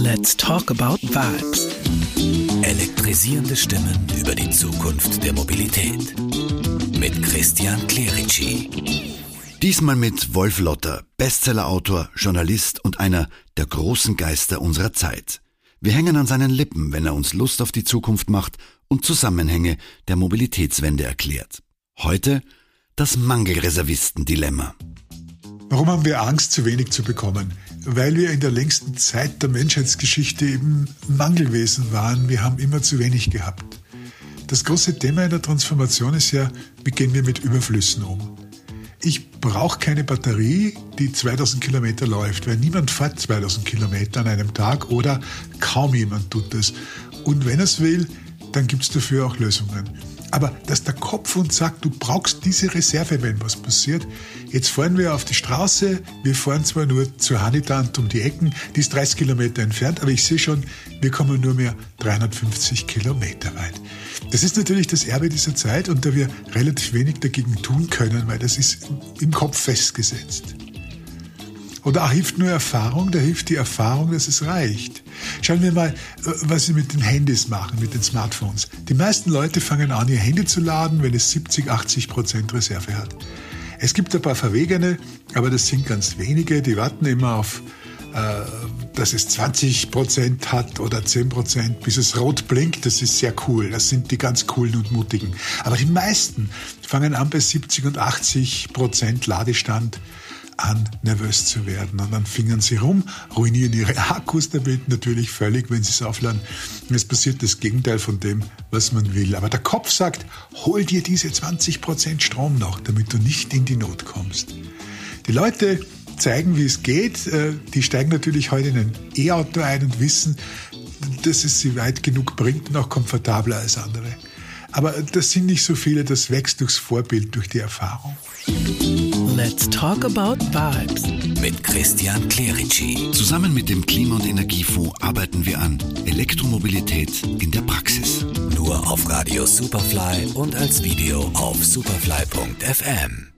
Let's talk about vibes. Elektrisierende Stimmen über die Zukunft der Mobilität. Mit Christian Clerici. Diesmal mit Wolf Lotter, Bestsellerautor, Journalist und einer der großen Geister unserer Zeit. Wir hängen an seinen Lippen, wenn er uns Lust auf die Zukunft macht und Zusammenhänge der Mobilitätswende erklärt. Heute das Mangelreservisten-Dilemma. Warum haben wir Angst, zu wenig zu bekommen? Weil wir in der längsten Zeit der Menschheitsgeschichte eben Mangelwesen waren. Wir haben immer zu wenig gehabt. Das große Thema in der Transformation ist ja, wie gehen wir mit Überflüssen um? Ich brauche keine Batterie, die 2000 Kilometer läuft, weil niemand fährt 2000 Kilometer an einem Tag oder kaum jemand tut das. Und wenn es will, dann gibt es dafür auch Lösungen. Aber dass der Kopf uns sagt, du brauchst diese Reserve, wenn was passiert. Jetzt fahren wir auf die Straße. Wir fahren zwar nur zur Hanitant um die Ecken, die ist 30 Kilometer entfernt, aber ich sehe schon, wir kommen nur mehr 350 Kilometer weit. Das ist natürlich das Erbe dieser Zeit und da wir relativ wenig dagegen tun können, weil das ist im Kopf festgesetzt. Oder auch hilft nur Erfahrung, da hilft die Erfahrung, dass es reicht. Schauen wir mal, äh, was sie mit den Handys machen, mit den Smartphones. Die meisten Leute fangen an, ihr Handy zu laden, wenn es 70, 80 Prozent Reserve hat. Es gibt ein paar Verwegene, aber das sind ganz wenige, die warten immer auf, äh, dass es 20 Prozent hat oder 10 Prozent, bis es rot blinkt. Das ist sehr cool. Das sind die ganz coolen und mutigen. Aber die meisten fangen an bei 70 und 80 Prozent Ladestand an, nervös zu werden. Und dann fingern sie rum, ruinieren ihre Akkus damit natürlich völlig, wenn sie es aufladen. Es passiert das Gegenteil von dem, was man will. Aber der Kopf sagt, hol dir diese 20% Strom noch, damit du nicht in die Not kommst. Die Leute zeigen, wie es geht. Äh, die steigen natürlich heute in ein E-Auto ein und wissen, dass es sie weit genug bringt und auch komfortabler als andere. Aber das sind nicht so viele, das wächst durchs Vorbild, durch die Erfahrung. Let's talk about vibes. Mit Christian Clerici. Zusammen mit dem Klima- und Energiefonds arbeiten wir an Elektromobilität in der Praxis. Nur auf Radio Superfly und als Video auf superfly.fm.